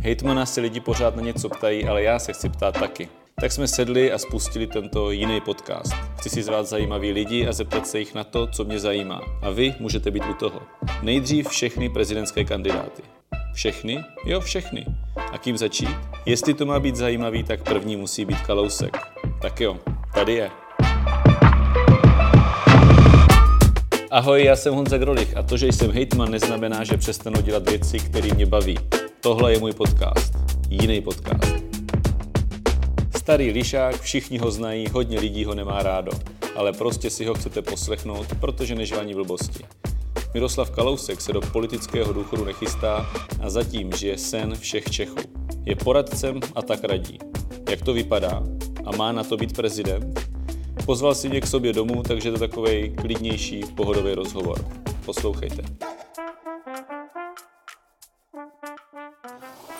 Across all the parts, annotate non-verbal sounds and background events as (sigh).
Hejtmana se lidi pořád na něco ptají, ale já se chci ptát taky. Tak jsme sedli a spustili tento jiný podcast. Chci si zvát zajímavý lidi a zeptat se jich na to, co mě zajímá. A vy můžete být u toho. Nejdřív všechny prezidentské kandidáty. Všechny? Jo, všechny. A kým začít? Jestli to má být zajímavý, tak první musí být Kalousek. Tak jo, tady je. Ahoj, já jsem Honza Grolich a to, že jsem hejtman, neznamená, že přestanu dělat věci, které mě baví. Tohle je můj podcast. Jiný podcast. Starý lišák, všichni ho znají, hodně lidí ho nemá rádo, ale prostě si ho chcete poslechnout, protože nežvání blbosti. Miroslav Kalousek se do politického důchodu nechystá a zatím žije sen všech Čechů. Je poradcem a tak radí. Jak to vypadá? A má na to být prezident? Pozval si mě k sobě domů, takže to je takový klidnější, pohodový rozhovor. Poslouchejte.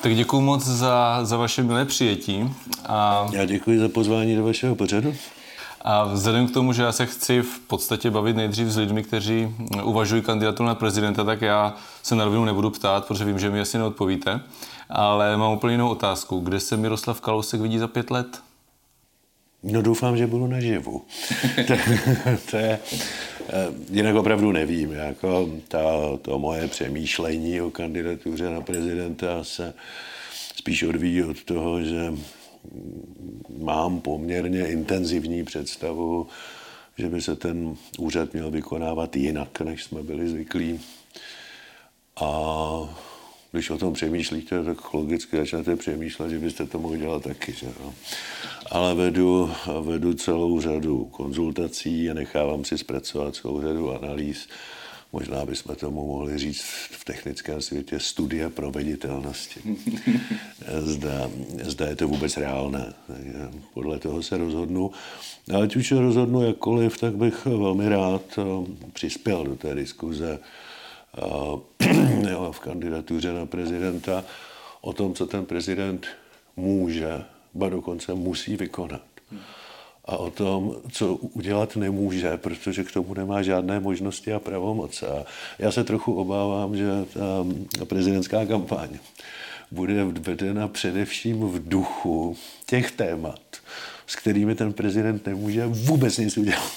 Tak děkuji moc za, za vaše milé přijetí. A, Já děkuji za pozvání do vašeho pořadu. A vzhledem k tomu, že já se chci v podstatě bavit nejdřív s lidmi, kteří uvažují kandidaturu na prezidenta, tak já se na rovinu nebudu ptát, protože vím, že mi asi neodpovíte. Ale mám úplně jinou otázku. Kde se Miroslav Kalousek vidí za pět let? No doufám, že budu naživu. to, to je, eh, jinak opravdu nevím. Jako ta, to moje přemýšlení o kandidatuře na prezidenta se spíš odvíjí od toho, že mám poměrně intenzivní představu, že by se ten úřad měl vykonávat jinak, než jsme byli zvyklí. A když o tom přemýšlíte, tak logicky začnete přemýšlet, že byste to mohli dělat taky. Že no. Ale vedu, vedu celou řadu konzultací a nechávám si zpracovat celou řadu analýz. Možná bychom tomu mohli říct v technickém světě studie proveditelnosti. (laughs) Zda, zda je to vůbec reálné. Podle toho se rozhodnu. A ať už se rozhodnu jakkoliv, tak bych velmi rád eh, přispěl do té diskuze (clears throat) v kandidatuře na prezidenta o tom, co ten prezident může, ba dokonce musí vykonat. A o tom, co udělat nemůže, protože k tomu nemá žádné možnosti a pravomoce. A já se trochu obávám, že ta prezidentská kampaň bude vedena především v duchu těch témat, s kterými ten prezident nemůže vůbec nic udělat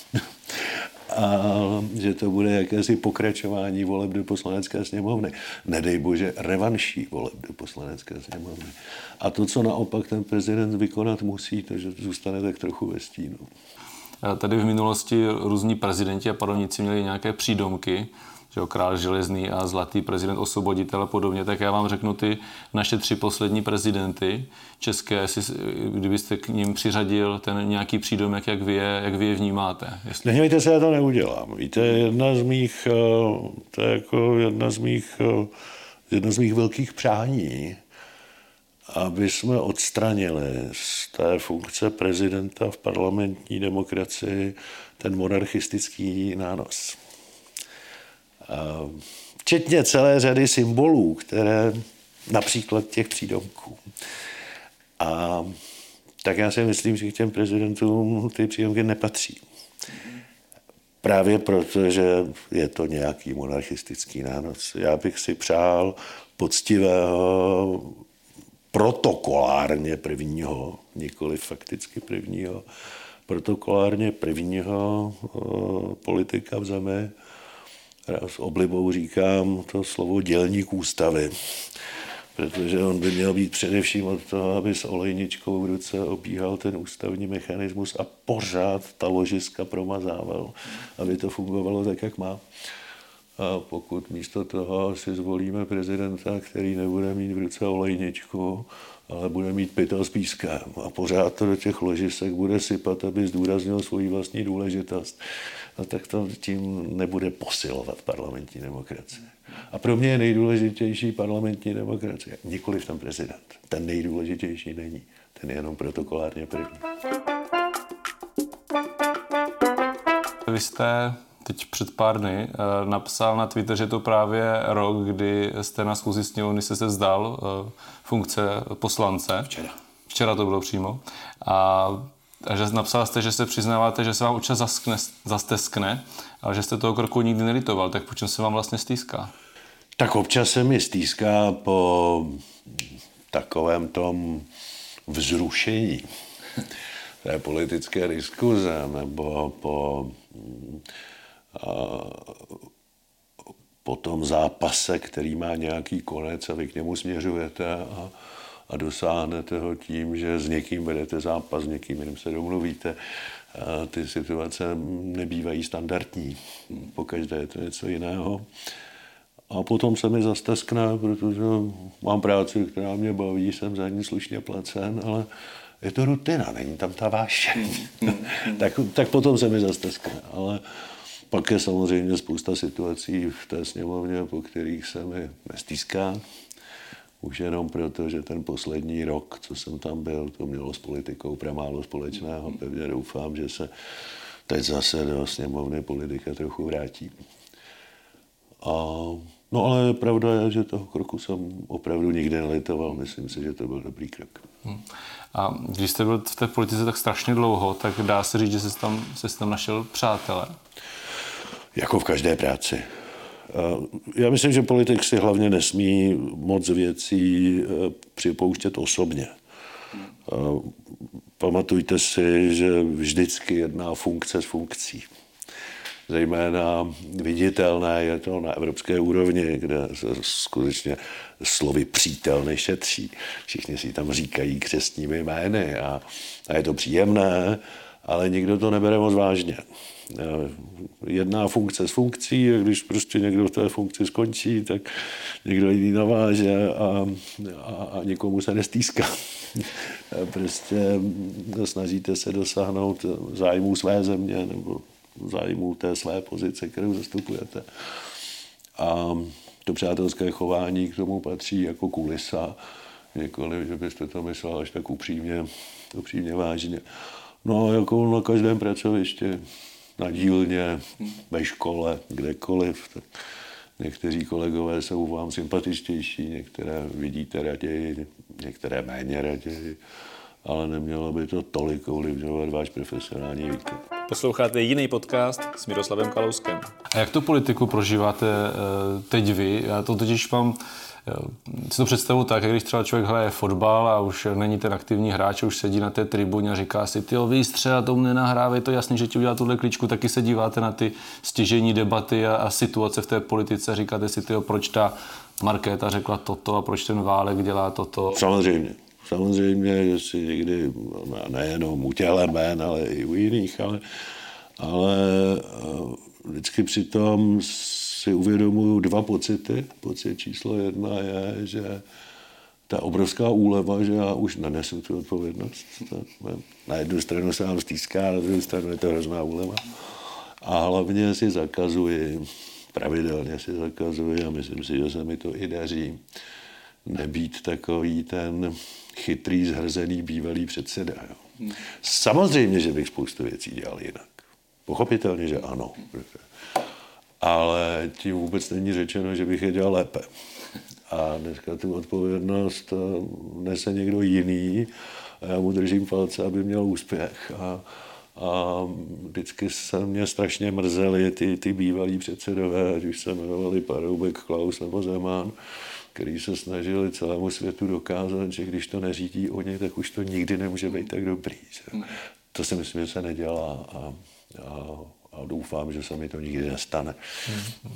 a že to bude jakési pokračování voleb do poslanecké sněmovny. Nedej bože revanší voleb do poslanecké sněmovny. A to, co naopak ten prezident vykonat musí, takže zůstane tak trochu ve stínu. Tady v minulosti různí prezidenti a panovníci měli nějaké přídomky že jo, král železný a zlatý prezident osvoboditel a podobně, tak já vám řeknu ty naše tři poslední prezidenty české, jestli, kdybyste k ním přiřadil ten nějaký přídomek, jak vy je, jak vy je vnímáte. Jestli... Nehnějte se, já to neudělám. Víte, jedna z mých, eh, to je jako jedna z mých, eh, jedna z mých velkých přání, aby jsme odstranili z té funkce prezidenta v parlamentní demokracii ten monarchistický nános. Včetně celé řady symbolů, které například těch přídomků. A tak já si myslím, že k těm prezidentům ty přídomky nepatří. Právě proto, že je to nějaký monarchistický nános. Já bych si přál poctivého, protokolárně prvního, nikoli fakticky prvního, protokolárně prvního politika v zemi, s oblibou říkám to slovo dělník ústavy, protože on by měl být především od toho, aby s olejničkou v ruce obíhal ten ústavní mechanismus a pořád ta ložiska promazával, aby to fungovalo tak, jak má. A pokud místo toho si zvolíme prezidenta, který nebude mít v ruce olejničku, ale bude mít pytel s pískem a pořád to do těch ložisek bude sypat, aby zdůraznil svoji vlastní důležitost, no tak to tím nebude posilovat parlamentní demokracie. A pro mě je nejdůležitější parlamentní demokracie, nikoli ten prezident. Ten nejdůležitější není. Ten je jenom protokolárně první. Vy jste teď před pár dny eh, napsal na Twitter, že to právě rok, kdy jste na schůzi sněmovny se se vzdal eh, funkce poslance. Včera. Včera to bylo přímo. A, a že napsal jste, že se přiznáváte, že se vám občas zaskne, zasteskne, ale že jste toho kroku nikdy nelitoval. Tak po čem se vám vlastně stýská? Tak občas se mi stýská po takovém tom vzrušení té politické diskuze nebo po, po tom zápase, který má nějaký konec a vy k němu směřujete a, a dosáhnete ho tím, že s někým vedete zápas, s někým jiným se domluvíte. A ty situace nebývají standardní. Pokaždé je to něco jiného. A potom se mi zasteskne, protože mám práci, která mě baví, jsem za ní slušně placen, ale je to rutina, není tam ta vášeň. tak, tak potom se mi zasteskne. Ale pak je samozřejmě spousta situací v té sněmovně, po kterých se mi nestýská. Už jenom proto, že ten poslední rok, co jsem tam byl, to mělo s politikou pramálo společného. Pevně doufám, že se teď zase do sněmovny politika trochu vrátí. A, no ale pravda je, že toho kroku jsem opravdu nikdy nelitoval. Myslím si, že to byl dobrý krok. Hmm. A když jste byl v té politice tak strašně dlouho, tak dá se říct, že jste tam, jste tam našel přátele? Jako v každé práci. Já myslím, že politik si hlavně nesmí moc věcí e, připouštět osobně. Pamatujte si, že vždycky jedná funkce s funkcí. Zejména viditelné je to na evropské úrovni, kde se skutečně slovy přítel nešetří. Všichni si tam říkají křestními jmény a, a je to příjemné, ale nikdo to nebere moc vážně. Eh, jedná funkce s funkcí a když prostě někdo v té funkci skončí, tak někdo jiný naváže a, a, a nikomu se nestýská. (laughs) prostě snažíte se dosáhnout zájmu své země nebo zájmu té své pozice, kterou zastupujete. A to přátelské chování k tomu patří jako kulisa, nikoli, že byste to myslel až tak upřímně, upřímně vážně. No jako na každém pracovišti na dílně, ve škole, kdekoliv. Tak někteří kolegové jsou vám sympatičtější, některé vidíte raději, některé méně raději, ale nemělo by to tolik ovlivňovat váš profesionální výkon. Posloucháte jiný podcast s Miroslavem Kalouskem. A jak tu politiku prožíváte eh, teď vy? Já to totiž mám si to představu tak, když třeba člověk hraje fotbal a už není ten aktivní hráč, už sedí na té tribuně a říká si, ty výstřel, tomu nenahrává, je to jasný, že ti udělá tuhle kličku, taky se díváte na ty stěžení debaty a, a situace v té politice, říkáte si, ty, proč ta Markéta řekla toto a proč ten Válek dělá toto. Samozřejmě. Samozřejmě, že si někdy, nejenom u těchto jmén, ale i u jiných, ale, ale eh, vždycky přitom si uvědomuju dva pocity. Pocit číslo jedna je, že ta obrovská úleva, že já už nenesu tu odpovědnost. Na jednu stranu se vám stýská, na druhou stranu je to hrozná úleva. A hlavně si zakazuji, pravidelně si zakazuji, a myslím si, že se mi to i daří, nebýt takový ten chytrý, zhrzený bývalý předseda. Jo. Samozřejmě, že bych spoustu věcí dělal jinak. Pochopitelně, že ano. Ale tím vůbec není řečeno, že bych je dělal lépe. A dneska tu odpovědnost eh, nese někdo jiný a já mu držím palce, aby měl úspěch. A, a vždycky se mě strašně mrzeli ty, ty bývalí předsedové, ať už se jmenovali Paroubek, Klaus nebo Zeman, který se snažili celému světu dokázat, že když to neřídí oni, tak už to nikdy nemůže být tak dobrý. Že? To si myslím, že se nedělá. A, a a doufám, že se mi to nikdy nestane. Hmm.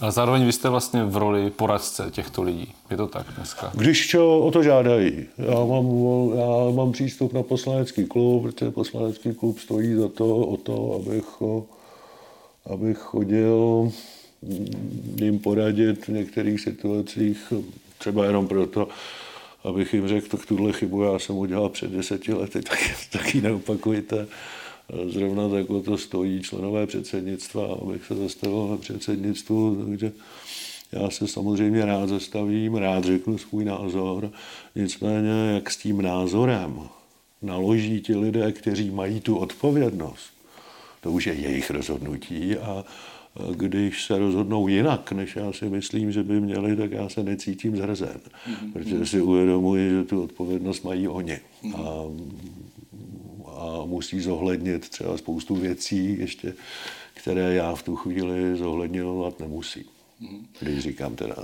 Ale zároveň vy jste vlastně v roli poradce těchto lidí. Je to tak dneska? Když čo, o to žádají. Já mám, já mám přístup na poslanecký klub, protože poslanecký klub stojí za to, o to, abych, abych chodil jim poradit v některých situacích, třeba jenom proto, abych jim řekl, tak tuhle chybu já jsem udělal před deseti lety, tak, tak ji neopakujte. Zrovna tak o to stojí členové předsednictva, abych se zastavil na předsednictvu, takže já se samozřejmě rád zastavím, rád řeknu svůj názor, nicméně jak s tím názorem naloží ti lidé, kteří mají tu odpovědnost, to už je jejich rozhodnutí a když se rozhodnou jinak, než já si myslím, že by měli, tak já se necítím zhrzen, mm-hmm. protože si uvědomuji, že tu odpovědnost mají oni. A a musí zohlednit třeba spoustu věcí ještě, které já v tu chvíli zohledňovat nemusím. Když říkám teda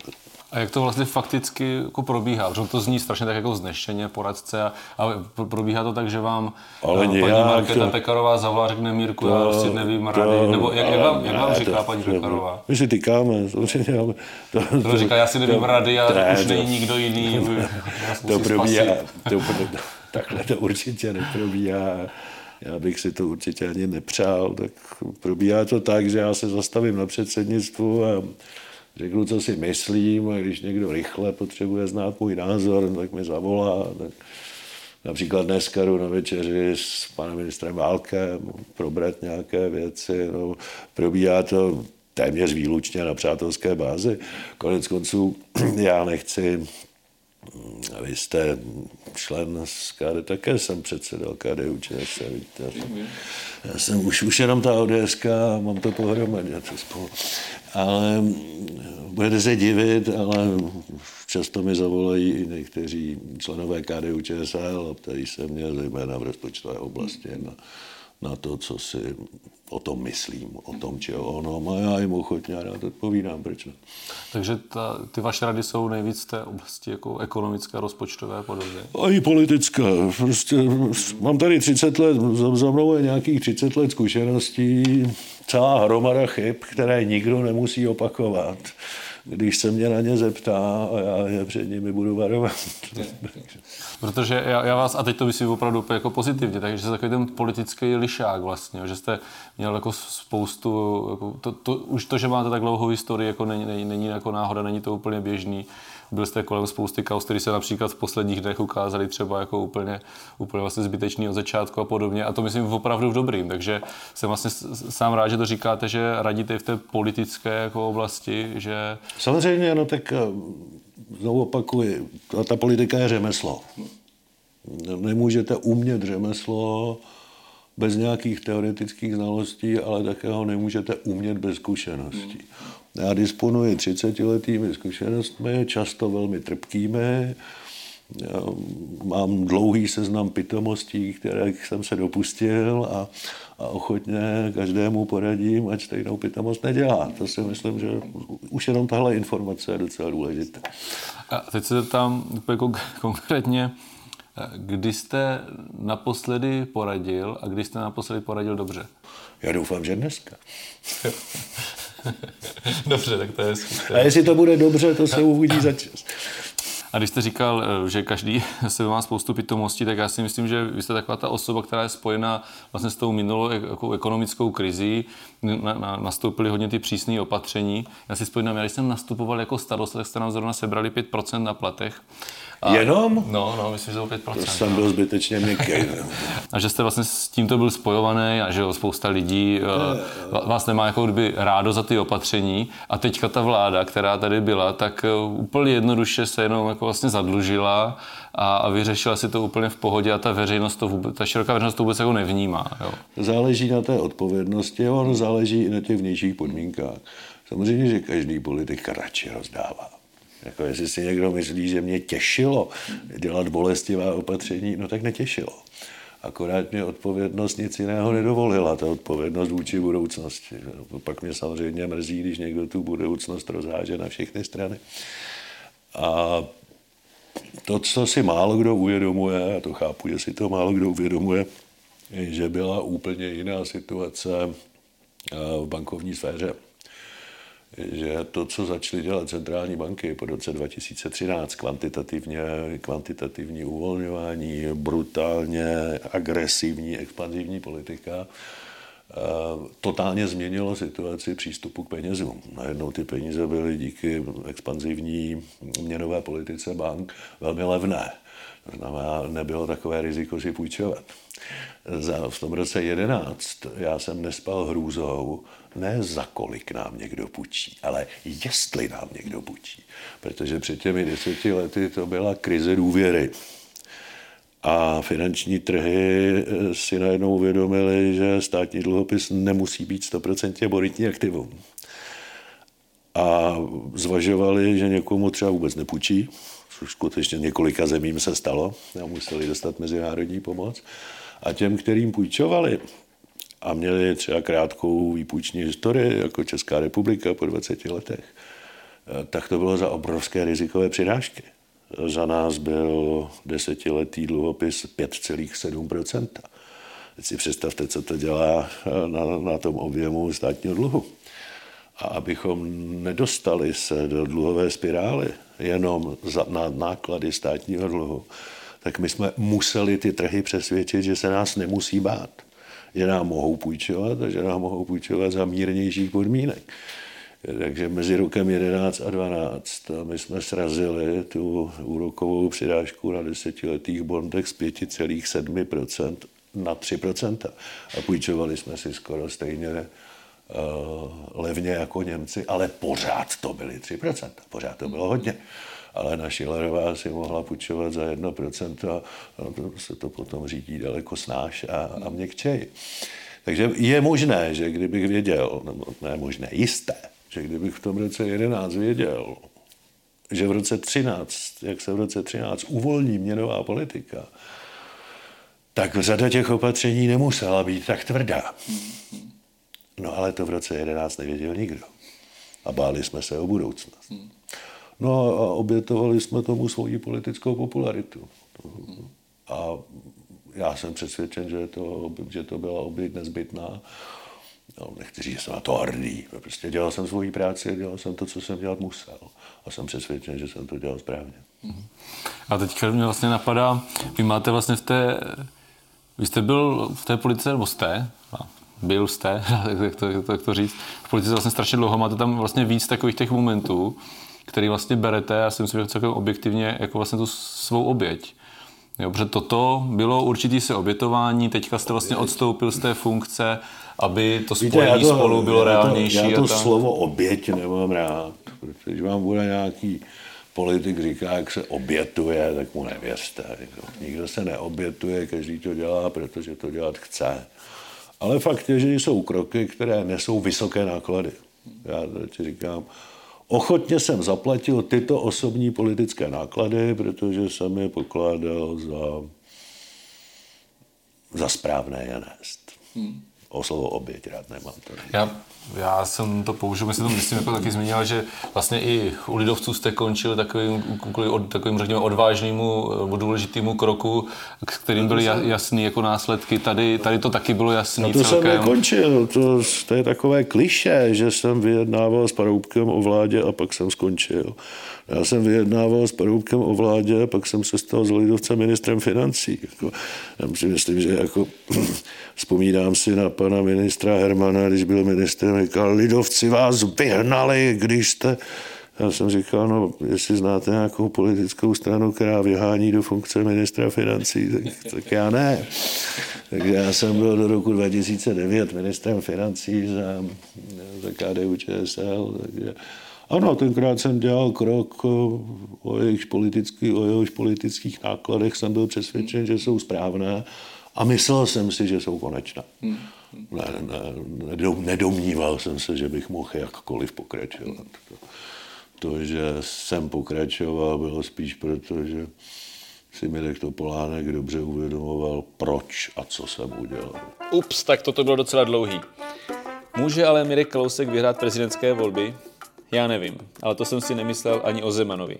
a jak to vlastně fakticky jako probíhá? Protože to zní strašně tak jako znešeně, poradce, a, a probíhá to tak, že vám Ale paní nějak Markéta to- Pekarová zavolá, řekne Mírku, to- já prostě nevím to- rady, nebo jak, jak, vám, jak vám ne, říká to- paní to- Pekarová? My si tykáme, samozřejmě. ale To, To říká, já si nevím rady a ne, už to- není nikdo jiný. To musí probíhá, to, takhle to určitě neprobíhá. Já bych si to určitě ani nepřál. Tak probíhá to tak, že já se zastavím na předsednictvu a řeknu, co si myslím a když někdo rychle potřebuje znát můj názor, tak mi zavolá. Tak například dneska jdu na večeři s panem ministrem Válkem probrat nějaké věci. No, probíhá to téměř výlučně na přátelské bázi. Konec konců (clears throat) já nechci vy jste člen z KD, také jsem předsedal KDU ČSL, víte. Já jsem už, už jenom ta ODS, mám to pohromadě, to spolu. Ale mm, budete se divit, ale často mi zavolají i někteří členové KDU ČSL, a ptají se mě zejména v rozpočtové oblasti na, na to, co si o tom myslím, o tom či o onom. A já jim ochotně rád odpovídám, proč ne. Takže ta, ty vaše rady jsou nejvíc v té oblasti jako ekonomické, rozpočtové podobě. A i politická. Prostě mám tady 30 let, za, za mnou je nějakých 30 let zkušeností, celá hromada chyb, které nikdo nemusí opakovat. Když se mě na ně zeptá a já je před nimi budu varovat. (laughs) Protože já, já vás, a teď to myslím opravdu jako pozitivně, takže jste takový ten politický lišák vlastně, že jste měl jako spoustu, jako to, to, už to, že máte tak dlouhou historii, jako není, není, není jako náhoda, není to úplně běžný. Byl jste kolem spousty kaus, které se například v posledních dnech ukázali třeba jako úplně, úplně vlastně zbytečný od začátku a podobně. A to myslím opravdu v dobrým. Takže jsem vlastně sám rád, že to říkáte, že radíte i v té politické jako oblasti, že Samozřejmě, no tak eh, znovu opakuji, ta, ta politika je řemeslo. Nemůžete umět řemeslo bez nějakých teoretických znalostí, ale také ho nemůžete umět bez zkušeností. Já disponuji 30-letými zkušenostmi, často velmi trpkými. Já mám dlouhý seznam pitomostí, které jsem se dopustil a, a ochotně každému poradím, ať stejnou pitomost nedělá. To si myslím, že už jenom tahle informace je docela důležitá. A teď se tam úplně kon- konkrétně, kdy jste naposledy poradil a kdy jste naposledy poradil dobře? Já doufám, že dneska. (laughs) (laughs) dobře, tak to je skvělé. A jestli to bude dobře, to se uvidí za čas. A když jste říkal, eh, že každý (laughs) se má spoustu pitomostí, tak já si myslím, že vy jste taková ta osoba, která je spojena vlastně s tou minulou jako ekonomickou krizí. Na, na, nastoupily hodně ty přísné opatření. Já si vzpomínám, já když jsem nastupoval jako starosta, tak jste nám zrovna sebrali 5% na platech. A, Jenom? No, no, myslím, že to bylo 5%. To jsem byl zbytečně měkký. (laughs) A že jste vlastně s tímto byl spojovaný a že jo, spousta lidí eh, vás nemá jako kdyby rádo za ty opatření. A teďka ta vláda, která tady byla, tak eh, úplně jednoduše se jenom jako vlastně zadlužila a, a vyřešila si to úplně v pohodě a ta veřejnost to vůbec, ta široká veřejnost to vůbec jako nevnímá. Jo. Záleží na té odpovědnosti, ono záleží i na těch vnějších podmínkách. Samozřejmě, že každý politik radši rozdává. Jako jestli si někdo myslí, že mě těšilo dělat bolestivá opatření, no tak netěšilo. Akorát mě odpovědnost nic jiného nedovolila, ta odpovědnost vůči budoucnosti. Pak mě samozřejmě mrzí, když někdo tu budoucnost rozháže na všechny strany. A to, co si málo kdo uvědomuje, a to chápu, že si to málo kdo uvědomuje, je, že byla úplně jiná situace eh, v bankovní sféře. Že to, co začaly dělat centrální banky po roce 2013, kvantitativně, kvantitativní uvolňování, brutálně agresivní, expanzivní politika, eh, totálně změnilo situaci přístupu k penězům. Najednou ty peníze byly díky expanzivní měnové politice bank velmi levné. To znamená, nebylo takové riziko si půjčovat. Za, v tom roce 11 já jsem nespal hrůzou, ne za kolik nám někdo půjčí, ale jestli nám někdo půjčí. Protože před těmi deseti lety to byla krize důvěry. A finanční trhy eh, si najednou uvědomili, že státní dluhopis nemusí být 100% bonitní aktivum. A zvažovali, že někomu třeba vůbec nepůjčí, skutečně několika zemím se stalo a museli dostat mezinárodní pomoc. A těm, kterým půjčovali a měli třeba krátkou výpůjční historii, jako Česká republika po 20 letech, tak to bylo za obrovské rizikové přirážky. Za nás byl desetiletý dluhopis 5,7 Teď si představte, co to dělá na, na tom objemu státního dluhu. A abychom nedostali se do dluhové spirály jenom za, na náklady státního dluhu, tak my jsme museli ty trhy přesvědčit, že se nás nemusí bát. Že nám mohou půjčovat a že nám mohou půjčovat za mírnějších podmínek. Takže mezi rokem 11 a 12 my jsme srazili tu úrokovou přidášku na desetiletých bondech z 5,7% na 3%. A půjčovali jsme si skoro stejně levně jako Němci, ale pořád to byly 3%. Pořád to bylo hodně. Ale na Schillerová si mohla půjčovat za 1% a to se to potom řídí daleko snáš a, a měkčej. Takže je možné, že kdybych věděl, nebo ne možné, jisté, že kdybych v tom roce 11 věděl, že v roce 13, jak se v roce 13 uvolní měnová politika, tak řada těch opatření nemusela být tak tvrdá. No ale to v roce 11 nevěděl nikdo. A báli jsme se o budoucnost. No a obětovali jsme tomu svoji politickou popularitu. A já jsem přesvědčen, že to, že to byla oběť nezbytná No, nechci říct, že jsem na to hrdý. Prostě dělal jsem svoji práci, dělal jsem to, co jsem dělat musel. A jsem přesvědčen, že jsem to dělal správně. A teď mě vlastně napadá, vy máte vlastně v té, vy jste byl v té politice, nebo jste, byl jste, (laughs) jak to, jak to, jak to říct, v politice vlastně strašně dlouho, máte tam vlastně víc takových těch momentů, který vlastně berete, já si myslím, že celkem objektivně, jako vlastně tu svou oběť. Jo, protože toto bylo určitý se obětování, teďka jste vlastně odstoupil z té funkce, aby to spojení Víte, to, spolu bylo já reálnější. To, já to slovo oběť nemám rád, protože vám bude nějaký politik říká, jak se obětuje, tak mu nevěřte. Jako. Nikdo se neobětuje, každý to dělá, protože to dělat chce. Ale fakt je, že jsou kroky, které nesou vysoké náklady. Já ti říkám, ochotně jsem zaplatil tyto osobní politické náklady, protože jsem je pokládal za, za správné je nést. Hmm o slovo oběť rád nemám. To já, já jsem to použil, myslím, to myslím jako taky zmínil, že vlastně i u lidovců jste končili takovým, kvůli takovým, řekněme, odvážnému, důležitému kroku, k kterým byly jasný jako následky. Tady, tady to taky bylo jasný no to celkem. jsem nekončil, to, to je takové kliše, že jsem vyjednával s Paroubkem o vládě a pak jsem skončil. Já jsem vyjednával s Paroubkem o vládě pak jsem se stal z lidovce ministrem financí. Jako, já si myslím, že jako (clears throat) vzpomínám si na pana ministra Hermana, když byl ministrem, říkal, lidovci vás vyhnali, když jste... Já jsem říkal, no, jestli znáte nějakou politickou stranu, která vyhání do funkce ministra financí, tak, tak já ne. Takže já jsem byl do roku 2009 ministrem financí za, za KDU ČSL, takže ano, tenkrát jsem dělal krok o jejich, politický, o jejich politických nákladech, jsem byl přesvědčen, že jsou správné a myslel jsem si, že jsou konečné. Hmm. Ne, ne, nedomníval jsem se, že bych mohl jakkoliv pokračovat. To, to, že jsem pokračoval, bylo spíš proto, že si Mirek Topolánek dobře uvědomoval, proč a co jsem udělal. Ups, tak toto bylo docela dlouhý. Může ale Mirek Kalousek vyhrát prezidentské volby? Já nevím, ale to jsem si nemyslel ani o Zemanovi.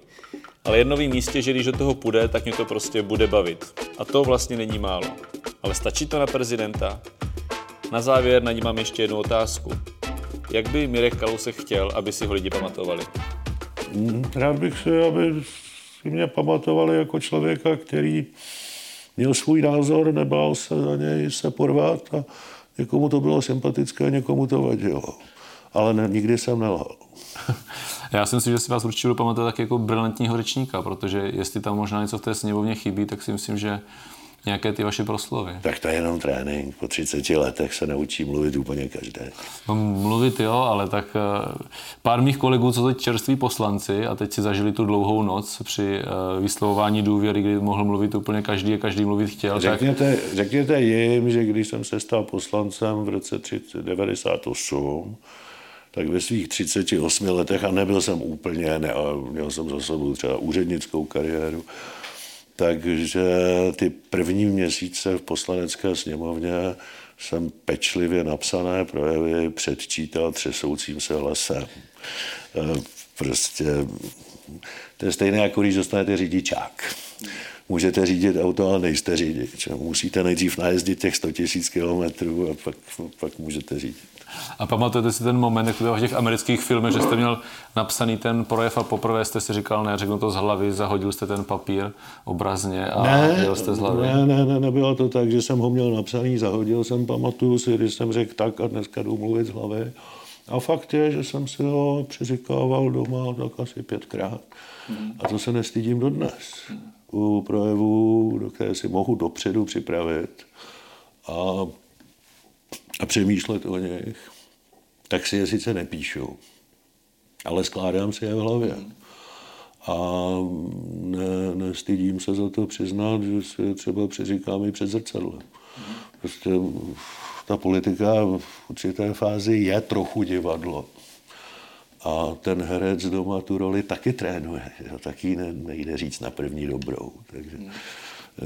Ale jedno vím místě, že když do toho půjde, tak mě to prostě bude bavit. A to vlastně není málo. Ale stačí to na prezidenta? Na závěr na ní mám ještě jednu otázku. Jak by Mirek Kalousek chtěl, aby si ho lidi pamatovali? Hmm, rád bych si, aby si mě pamatovali jako člověka, který měl svůj názor, nebál se za něj se porvat a někomu to bylo sympatické, někomu to vadilo. Ale ne, nikdy jsem nelhal. Já si myslím, že si vás určitě budu pamatovat tak jako brilantního řečníka, protože jestli tam možná něco v té sněmovně chybí, tak si myslím, že nějaké ty vaše proslovy. Tak to je jenom trénink. Po 30 letech se naučí mluvit úplně každý. No, mluvit jo, ale tak uh, pár mých kolegů, co teď čerství poslanci a teď si zažili tu dlouhou noc při uh, vyslovování důvěry, kdy mohl mluvit úplně každý a každý mluvit chtěl. Řekněte, tak... řekněte jim, že když jsem se stal poslancem v roce 1998, tak ve svých 38 letech, a nebyl jsem úplně, ne, měl jsem za sebou třeba úřednickou kariéru, takže ty první měsíce v poslanecké sněmovně jsem pečlivě napsané projevy předčítal třesoucím se hlasem. prostě to je stejné, jako když dostanete řidičák. Můžete řídit auto, ale nejste řidič. Musíte nejdřív najezdit těch 100 000 kilometrů a pak, pak můžete řídit. A pamatujete si ten moment, jak to v těch amerických filmech, že jste měl napsaný ten projev a poprvé jste si říkal, ne, řeknu to z hlavy, zahodil jste ten papír obrazně a ne, jel jste z hlavy? Ne, ne, ne, nebylo to tak, že jsem ho měl napsaný, zahodil jsem, pamatuju si, když jsem řekl tak a dneska jdu mluvit z hlavy. A fakt je, že jsem si ho přeříkával doma tak asi pětkrát. A to se nestydím dodnes. U projevů, do které si mohu dopředu připravit a a přemýšlet o nich, tak si je sice nepíšu, ale skládám si je v hlavě. A ne, nestydím se za to přiznat, že si třeba přeříkám i před zrcadlem. Prostě ta politika v určité fázi je trochu divadlo. A ten herec doma tu roli taky trénuje. Taky ne, nejde říct na první dobrou. Takže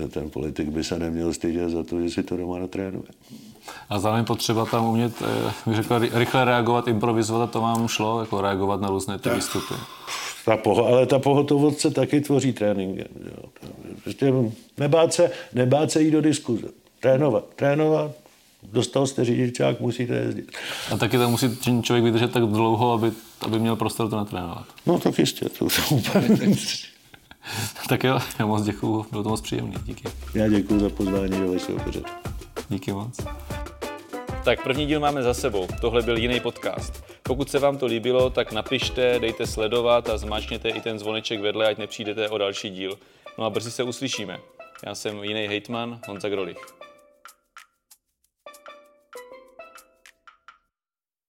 ten politik by se neměl stydět za to, že si to doma natrénuje. A zároveň potřeba tam umět, eh, bych řekl, rychle reagovat, improvizovat, a to vám šlo, jako reagovat na různé ty výstupy. Ta poho, ale ta pohotovost se taky tvoří tréninkem. Jo. Prostě nebát se, nebát se jít do diskuze. Trénovat, trénovat, dostal jste řidičák, musíte jezdit. A taky to musí člověk vydržet tak dlouho, aby, aby měl prostor to natrénovat. No tak jistě, to, to úplně (laughs) tak jo, já moc děkuju, bylo to moc příjemné, díky. Já děkuji za pozvání do vašeho pořadu. Díky moc. Tak první díl máme za sebou, tohle byl jiný podcast. Pokud se vám to líbilo, tak napište, dejte sledovat a zmáčkněte i ten zvoneček vedle, ať nepřijdete o další díl. No a brzy se uslyšíme. Já jsem jiný hejtman Honza Grolich.